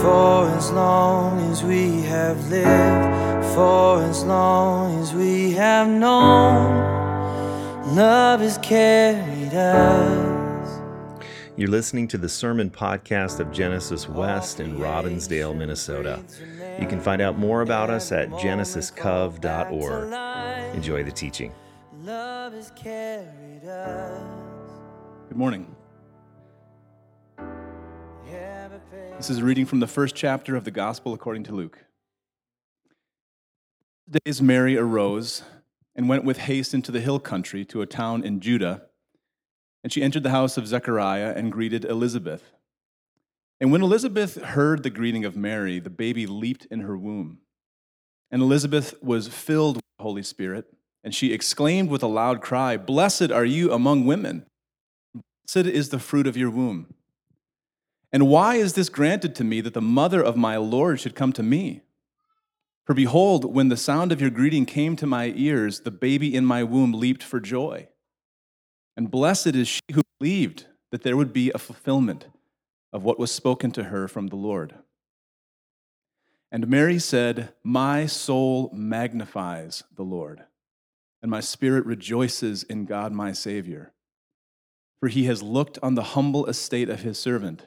for as long as we have lived, for as long as we have known. Love has carried us. You're listening to the sermon podcast of Genesis West in Robbinsdale, Minnesota. You can find out more about us at genesiscov.org. Enjoy the teaching. Love has carried us. Good morning. This is a reading from the first chapter of the Gospel according to Luke. Days Mary arose and went with haste into the hill country to a town in Judah, and she entered the house of Zechariah and greeted Elizabeth. And when Elizabeth heard the greeting of Mary, the baby leaped in her womb. And Elizabeth was filled with the Holy Spirit, and she exclaimed with a loud cry, Blessed are you among women! Blessed is the fruit of your womb. And why is this granted to me that the mother of my Lord should come to me? For behold, when the sound of your greeting came to my ears, the baby in my womb leaped for joy. And blessed is she who believed that there would be a fulfillment of what was spoken to her from the Lord. And Mary said, My soul magnifies the Lord, and my spirit rejoices in God my Savior. For he has looked on the humble estate of his servant.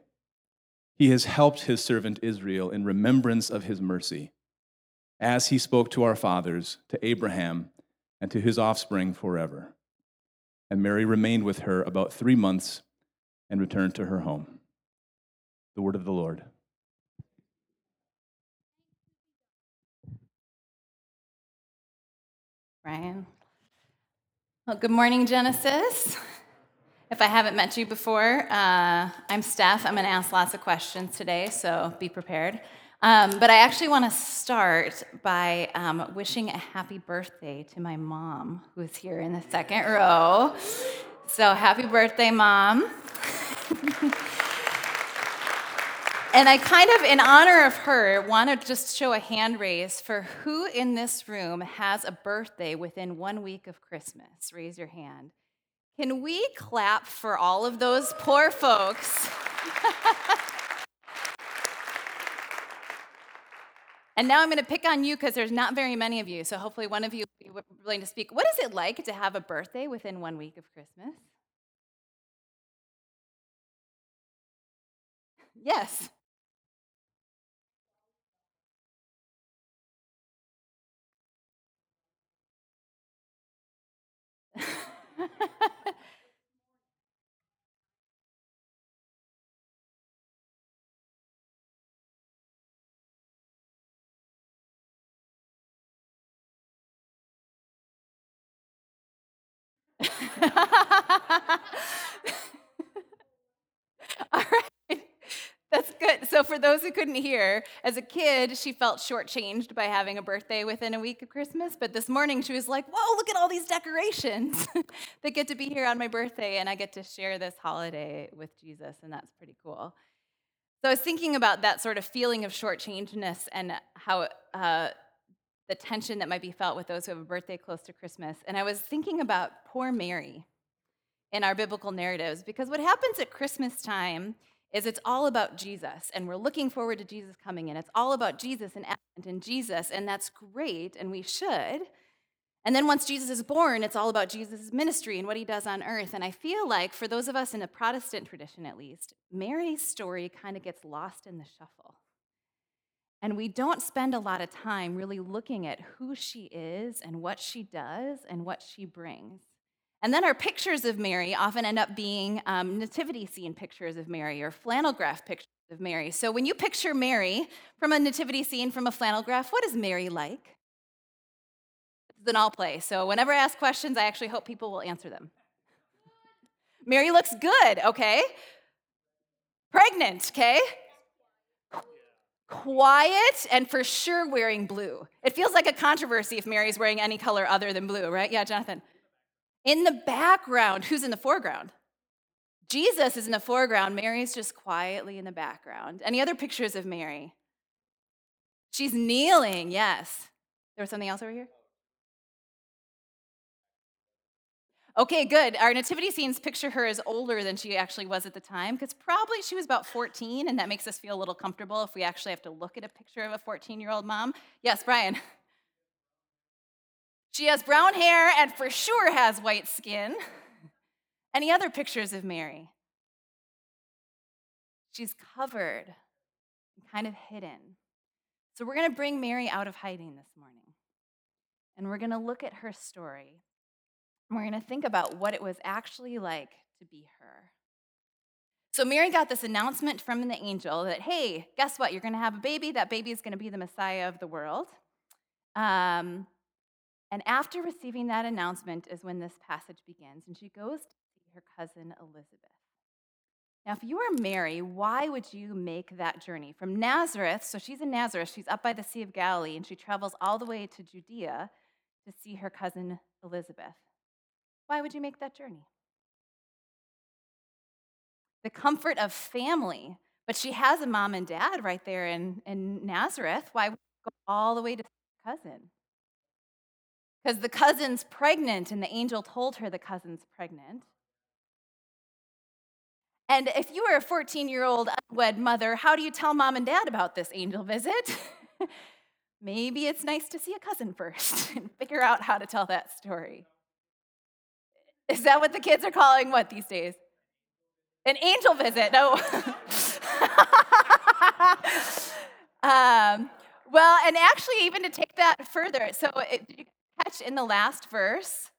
He has helped his servant Israel in remembrance of his mercy, as he spoke to our fathers, to Abraham, and to his offspring forever. And Mary remained with her about three months and returned to her home. The word of the Lord. Ryan. Well, good morning, Genesis. If I haven't met you before, uh, I'm Steph. I'm going to ask lots of questions today, so be prepared. Um, but I actually want to start by um, wishing a happy birthday to my mom, who's here in the second row. So happy birthday, mom. And I kind of, in honor of her, want to just show a hand raise for who in this room has a birthday within one week of Christmas. Raise your hand. Can we clap for all of those poor folks? and now I'm going to pick on you because there's not very many of you. So hopefully one of you will be willing to speak. What is it like to have a birthday within one week of Christmas? Yes. All right. That's good. So, for those who couldn't hear, as a kid, she felt shortchanged by having a birthday within a week of Christmas. But this morning, she was like, Whoa, look at all these decorations that get to be here on my birthday, and I get to share this holiday with Jesus, and that's pretty cool. So, I was thinking about that sort of feeling of shortchangedness and how uh, the tension that might be felt with those who have a birthday close to Christmas. And I was thinking about poor Mary in our biblical narratives because what happens at Christmas time is it's all about Jesus and we're looking forward to Jesus coming in. It's all about Jesus and Advent and Jesus and that's great and we should. And then once Jesus is born, it's all about Jesus' ministry and what he does on earth. And I feel like for those of us in a Protestant tradition at least, Mary's story kind of gets lost in the shuffle. And we don't spend a lot of time really looking at who she is and what she does and what she brings. And then our pictures of Mary often end up being um, nativity scene pictures of Mary or flannel graph pictures of Mary. So when you picture Mary from a nativity scene from a flannel graph, what is Mary like? It's an all play. So whenever I ask questions, I actually hope people will answer them. Mary looks good, okay? Pregnant, okay? Quiet and for sure wearing blue. It feels like a controversy if Mary's wearing any color other than blue, right? Yeah, Jonathan. In the background, who's in the foreground? Jesus is in the foreground. Mary's just quietly in the background. Any other pictures of Mary? She's kneeling, yes. There was something else over here? Okay, good. Our nativity scenes picture her as older than she actually was at the time, because probably she was about 14, and that makes us feel a little comfortable if we actually have to look at a picture of a 14 year old mom. Yes, Brian. She has brown hair and for sure has white skin. Any other pictures of Mary? She's covered, kind of hidden. So we're going to bring Mary out of hiding this morning. And we're going to look at her story we're going to think about what it was actually like to be her. So Mary got this announcement from the angel that, hey, guess what? You're going to have a baby. That baby is going to be the Messiah of the world. Um, and after receiving that announcement is when this passage begins, and she goes to see her cousin Elizabeth. Now, if you were Mary, why would you make that journey from Nazareth? So she's in Nazareth, she's up by the Sea of Galilee, and she travels all the way to Judea to see her cousin Elizabeth. Why would you make that journey? The comfort of family. But she has a mom and dad right there in, in Nazareth. Why would go all the way to cousin? Because the cousin's pregnant, and the angel told her the cousin's pregnant. And if you were a 14 year old unwed mother, how do you tell mom and dad about this angel visit? Maybe it's nice to see a cousin first and figure out how to tell that story. Is that what the kids are calling what these days? An angel visit. No. um, well, and actually, even to take that further, so it, did you catch in the last verse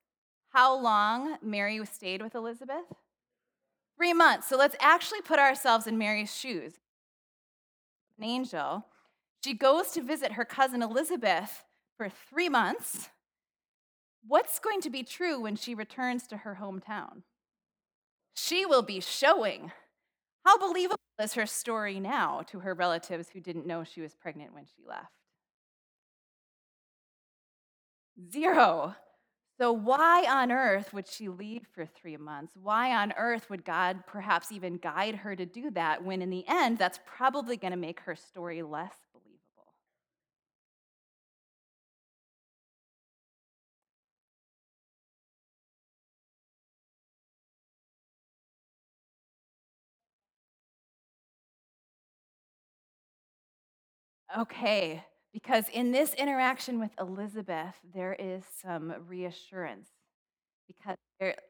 how long Mary stayed with Elizabeth? Three months. So let's actually put ourselves in Mary's shoes. An angel. She goes to visit her cousin Elizabeth for three months what's going to be true when she returns to her hometown? She will be showing. How believable is her story now to her relatives who didn't know she was pregnant when she left? Zero. So, why on earth would she leave for three months? Why on earth would God perhaps even guide her to do that when, in the end, that's probably going to make her story less Okay, because in this interaction with Elizabeth, there is some reassurance. Because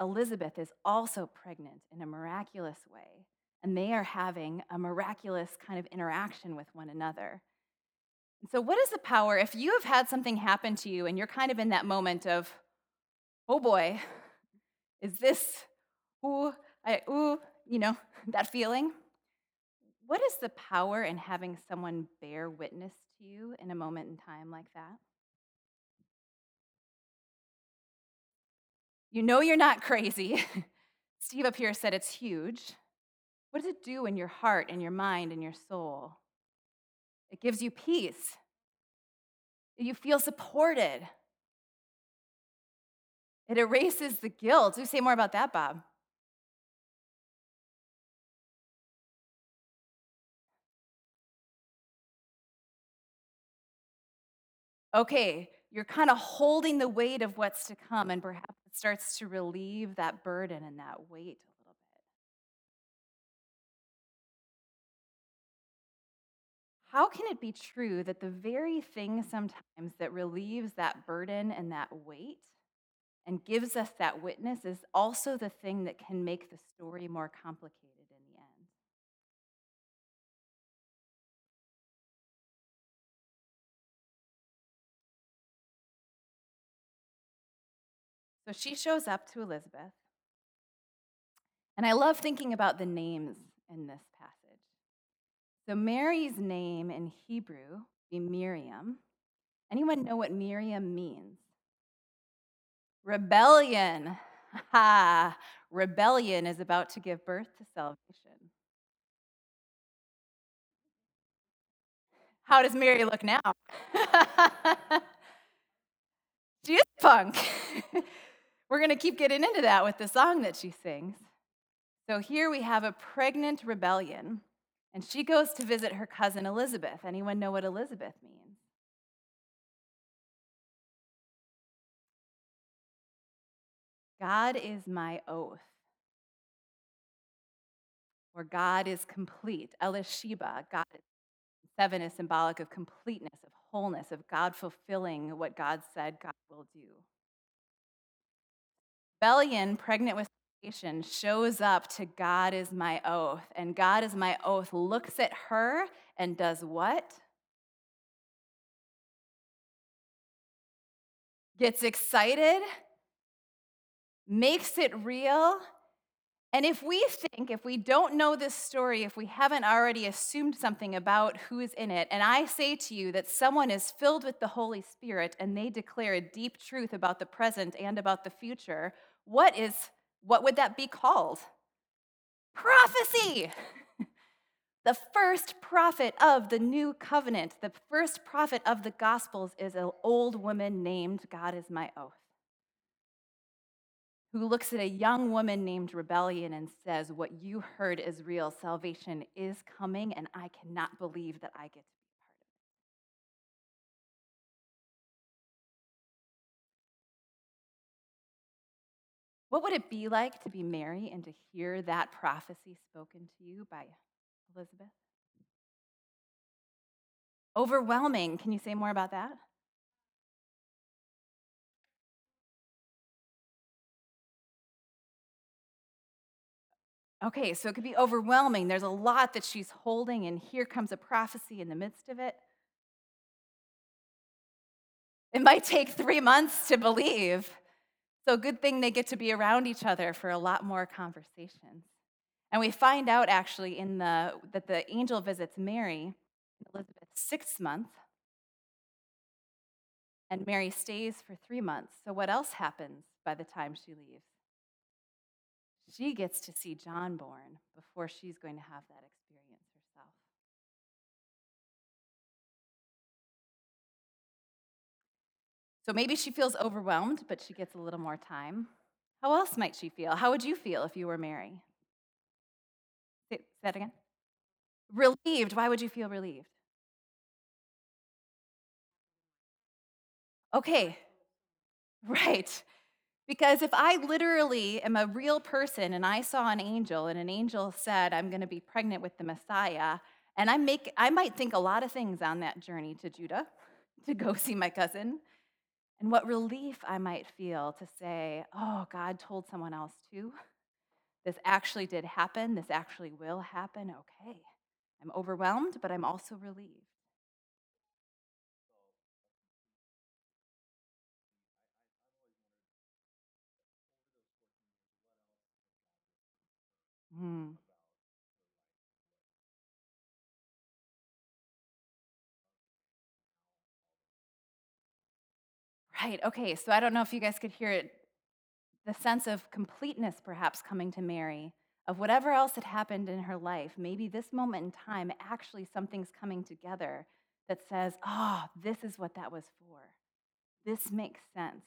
Elizabeth is also pregnant in a miraculous way, and they are having a miraculous kind of interaction with one another. And so, what is the power if you have had something happen to you and you're kind of in that moment of, oh boy, is this, ooh, I, ooh, you know, that feeling? What is the power in having someone bear witness to you in a moment in time like that? You know you're not crazy. Steve up here said it's huge. What does it do in your heart and your mind and your soul? It gives you peace. You feel supported. It erases the guilt. Do say more about that, Bob. Okay, you're kind of holding the weight of what's to come, and perhaps it starts to relieve that burden and that weight a little bit. How can it be true that the very thing sometimes that relieves that burden and that weight and gives us that witness is also the thing that can make the story more complicated? So she shows up to Elizabeth. And I love thinking about the names in this passage. So Mary's name in Hebrew be Miriam. Anyone know what Miriam means? Rebellion. Ha! Rebellion is about to give birth to salvation. How does Mary look now? she is punk. We're going to keep getting into that with the song that she sings. So here we have a pregnant rebellion, and she goes to visit her cousin Elizabeth. Anyone know what Elizabeth means? God is my oath. Or God is complete. Elisheba, God seven is symbolic of completeness, of wholeness, of God fulfilling what God said God will do. Rebellion, pregnant with salvation, shows up to God is my oath. And God is my oath looks at her and does what? Gets excited makes it real. And if we think, if we don't know this story, if we haven't already assumed something about who's in it, and I say to you that someone is filled with the Holy Spirit and they declare a deep truth about the present and about the future, what is what would that be called? Prophecy. the first prophet of the new covenant, the first prophet of the gospels is an old woman named God is my oath who looks at a young woman named Rebellion and says, What you heard is real. Salvation is coming, and I cannot believe that I get to What would it be like to be Mary and to hear that prophecy spoken to you by Elizabeth? Overwhelming. Can you say more about that? Okay, so it could be overwhelming. There's a lot that she's holding, and here comes a prophecy in the midst of it. It might take three months to believe. So, good thing they get to be around each other for a lot more conversations. And we find out actually in the, that the angel visits Mary in Elizabeth's sixth month, and Mary stays for three months. So, what else happens by the time she leaves? she gets to see John born before she's going to have that experience So maybe she feels overwhelmed, but she gets a little more time. How else might she feel? How would you feel if you were Mary? Say that again. Relieved. Why would you feel relieved? Okay. Right. Because if I literally am a real person and I saw an angel and an angel said, I'm going to be pregnant with the Messiah, and I, make, I might think a lot of things on that journey to Judah to go see my cousin, and what relief I might feel to say, oh, God told someone else too. This actually did happen. This actually will happen. Okay. I'm overwhelmed, but I'm also relieved. Mm. Right. Okay. So I don't know if you guys could hear it the sense of completeness perhaps coming to Mary of whatever else had happened in her life. Maybe this moment in time, actually, something's coming together that says, oh, this is what that was for. This makes sense.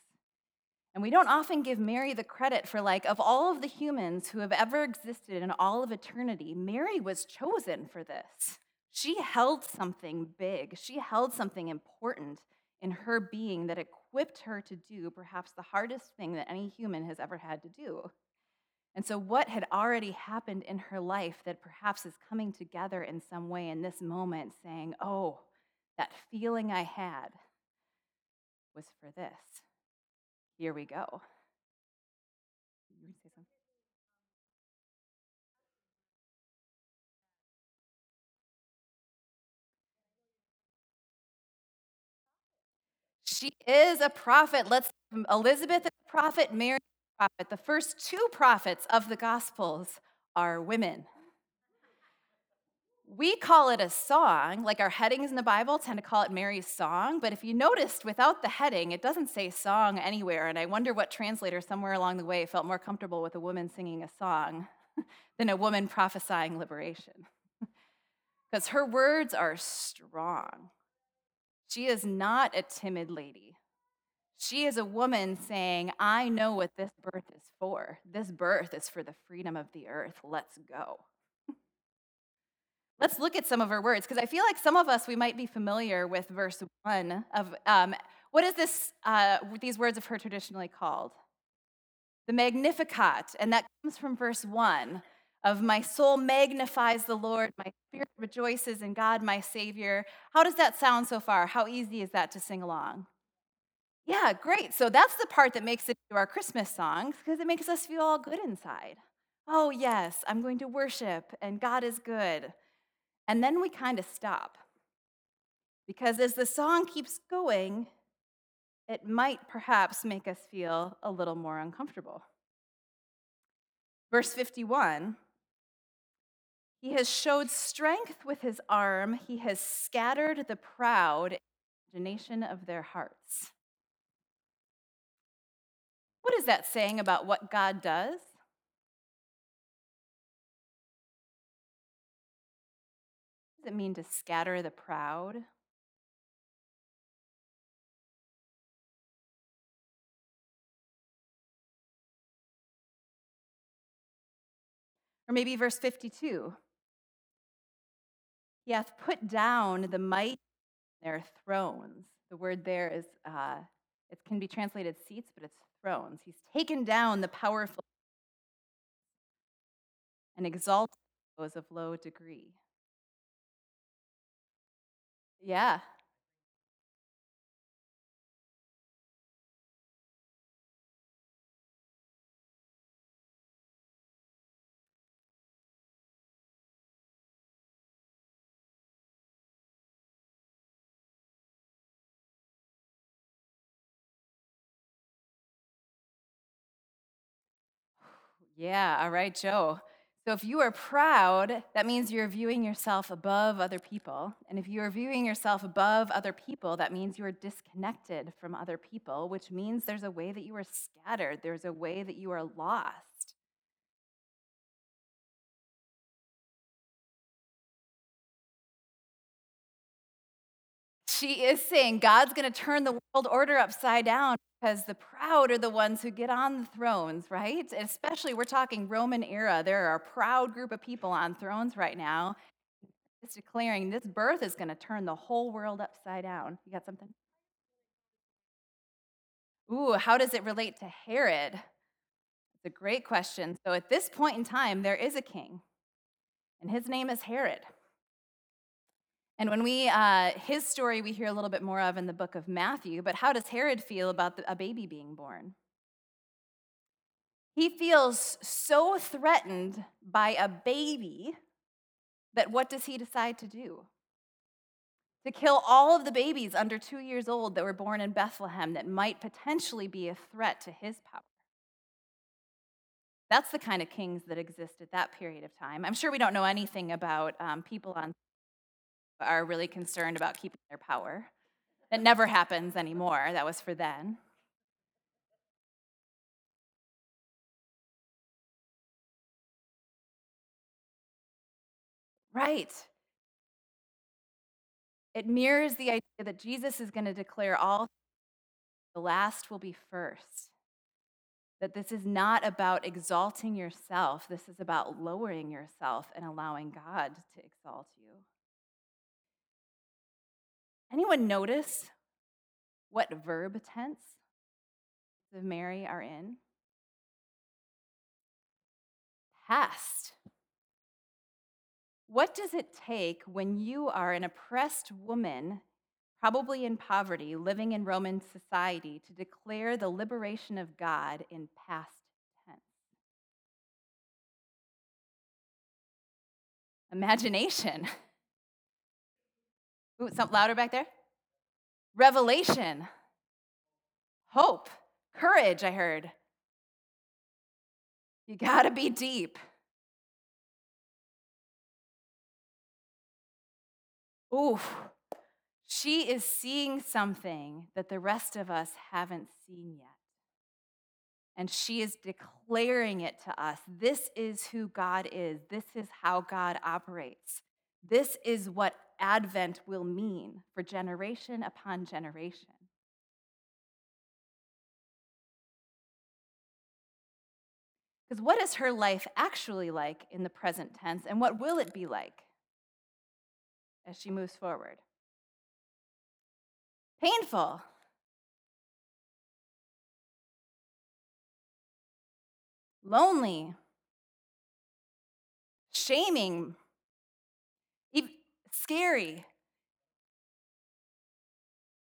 And we don't often give Mary the credit for, like, of all of the humans who have ever existed in all of eternity, Mary was chosen for this. She held something big, she held something important in her being that equipped her to do perhaps the hardest thing that any human has ever had to do. And so, what had already happened in her life that perhaps is coming together in some way in this moment, saying, Oh, that feeling I had was for this. Here we go. She is a prophet. Let's Elizabeth is a prophet, Mary is a prophet. The first two prophets of the Gospels are women. We call it a song, like our headings in the Bible tend to call it Mary's song, but if you noticed without the heading, it doesn't say song anywhere, and I wonder what translator somewhere along the way felt more comfortable with a woman singing a song than a woman prophesying liberation. Because her words are strong. She is not a timid lady. She is a woman saying, I know what this birth is for. This birth is for the freedom of the earth. Let's go. Let's look at some of her words because I feel like some of us we might be familiar with verse one of um, what is this? Uh, these words of her traditionally called the Magnificat, and that comes from verse one of my soul magnifies the Lord, my spirit rejoices in God, my Savior. How does that sound so far? How easy is that to sing along? Yeah, great. So that's the part that makes it to our Christmas songs because it makes us feel all good inside. Oh, yes, I'm going to worship and God is good. And then we kind of stop because as the song keeps going, it might perhaps make us feel a little more uncomfortable. Verse 51 He has showed strength with his arm, he has scattered the proud imagination of their hearts. What is that saying about what God does? What does it mean to scatter the proud? Or maybe verse 52 He hath put down the might their thrones. The word there is, uh, it can be translated seats, but it's thrones. He's taken down the powerful and exalted those of low degree. Yeah. Yeah, all right, Joe. So if you are proud, that means you're viewing yourself above other people. And if you are viewing yourself above other people, that means you are disconnected from other people, which means there's a way that you are scattered, there's a way that you are lost. She is saying God's going to turn the world order upside down because the proud are the ones who get on the thrones, right? Especially, we're talking Roman era. There are a proud group of people on thrones right now. It's declaring this birth is going to turn the whole world upside down. You got something? Ooh, how does it relate to Herod? It's a great question. So, at this point in time, there is a king, and his name is Herod. And when we, uh, his story we hear a little bit more of in the book of Matthew, but how does Herod feel about the, a baby being born? He feels so threatened by a baby that what does he decide to do? To kill all of the babies under two years old that were born in Bethlehem that might potentially be a threat to his power. That's the kind of kings that exist at that period of time. I'm sure we don't know anything about um, people on are really concerned about keeping their power. That never happens anymore. That was for then. Right. It mirrors the idea that Jesus is going to declare all the last will be first. That this is not about exalting yourself, this is about lowering yourself and allowing God to exalt you. Anyone notice what verb tense the Mary are in? Past. What does it take when you are an oppressed woman, probably in poverty, living in Roman society, to declare the liberation of God in past tense? Imagination. Ooh, something louder back there. Revelation, hope, courage, I heard. You gotta be deep. Ooh, she is seeing something that the rest of us haven't seen yet. And she is declaring it to us. This is who God is. This is how God operates. This is what Advent will mean for generation upon generation. Because what is her life actually like in the present tense, and what will it be like as she moves forward? Painful. Lonely. Shaming. Scary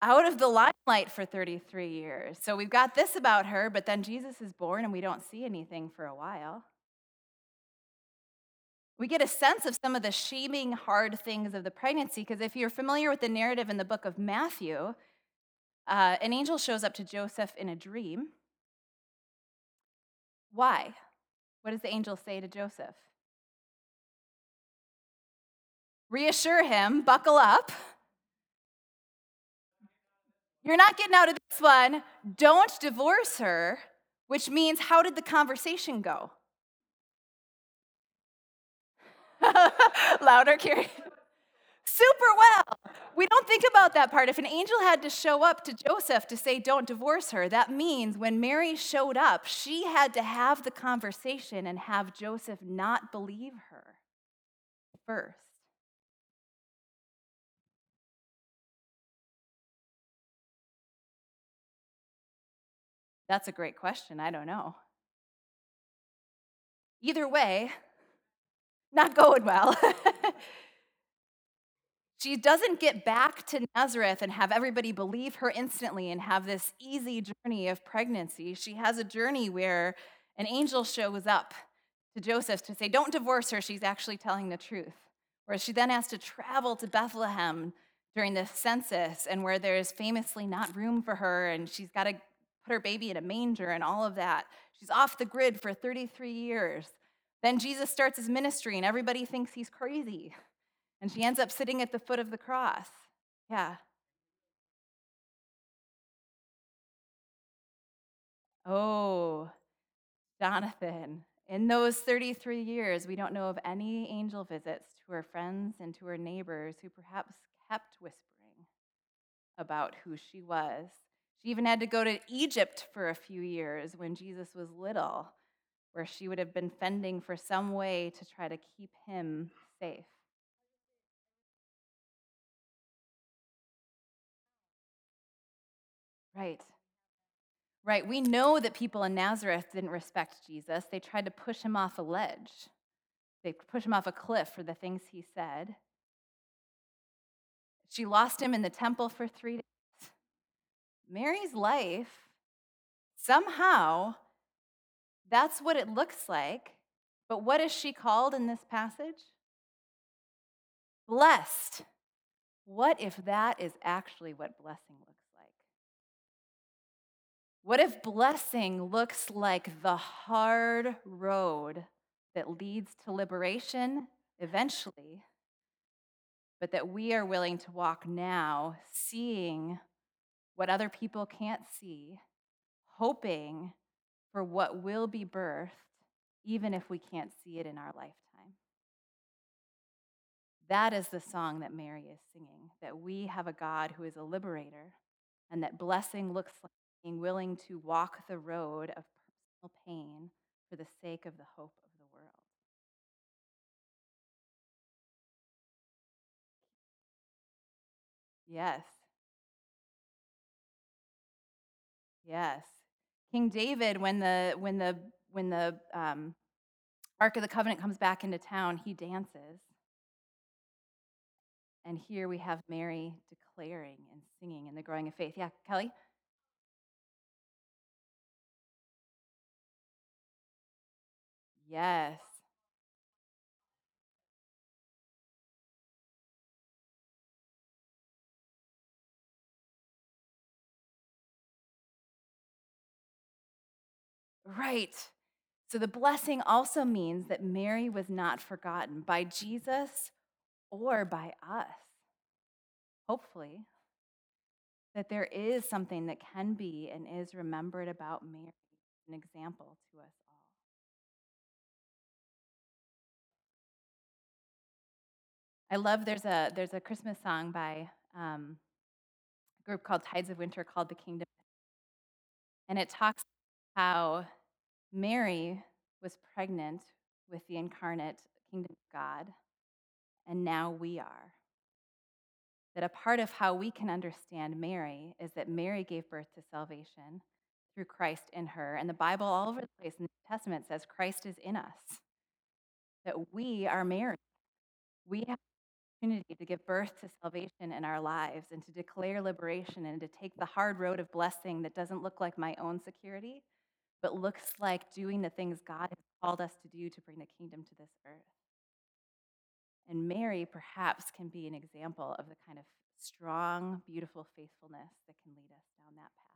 out of the limelight for 33 years. So we've got this about her, but then Jesus is born and we don't see anything for a while. We get a sense of some of the shaming, hard things of the pregnancy, because if you're familiar with the narrative in the book of Matthew, uh, an angel shows up to Joseph in a dream. Why? What does the angel say to Joseph? Reassure him, buckle up. You're not getting out of this one. Don't divorce her, which means how did the conversation go? Louder, Carrie. Super well. We don't think about that part. If an angel had to show up to Joseph to say, don't divorce her, that means when Mary showed up, she had to have the conversation and have Joseph not believe her first. That's a great question. I don't know. Either way, not going well. she doesn't get back to Nazareth and have everybody believe her instantly and have this easy journey of pregnancy. She has a journey where an angel shows up to Joseph to say, Don't divorce her. She's actually telling the truth. Whereas she then has to travel to Bethlehem during the census and where there's famously not room for her and she's got to put her baby in a manger and all of that. She's off the grid for 33 years. Then Jesus starts his ministry and everybody thinks he's crazy. And she ends up sitting at the foot of the cross. Yeah. Oh, Jonathan. In those 33 years, we don't know of any angel visits to her friends and to her neighbors who perhaps kept whispering about who she was she even had to go to Egypt for a few years when Jesus was little, where she would have been fending for some way to try to keep him safe. Right. Right. We know that people in Nazareth didn't respect Jesus. They tried to push him off a ledge, they pushed him off a cliff for the things he said. She lost him in the temple for three days. Mary's life, somehow, that's what it looks like. But what is she called in this passage? Blessed. What if that is actually what blessing looks like? What if blessing looks like the hard road that leads to liberation eventually, but that we are willing to walk now, seeing what other people can't see, hoping for what will be birthed, even if we can't see it in our lifetime. That is the song that Mary is singing that we have a God who is a liberator, and that blessing looks like being willing to walk the road of personal pain for the sake of the hope of the world. Yes. Yes. King David, when the when the when the um, Ark of the Covenant comes back into town, he dances. And here we have Mary declaring and singing in the growing of faith. Yeah, Kelly? Yes. Right. So the blessing also means that Mary was not forgotten by Jesus or by us. Hopefully, that there is something that can be and is remembered about Mary, an example to us all. I love there's a there's a Christmas song by um, a group called Tides of Winter called The Kingdom, and it talks how Mary was pregnant with the incarnate kingdom of God, and now we are. That a part of how we can understand Mary is that Mary gave birth to salvation through Christ in her. And the Bible, all over the place in the New Testament, says Christ is in us. That we are Mary. We have the opportunity to give birth to salvation in our lives and to declare liberation and to take the hard road of blessing that doesn't look like my own security, but looks like doing the things God has called us to do to bring the kingdom to this earth. And Mary perhaps can be an example of the kind of strong, beautiful faithfulness that can lead us down that path.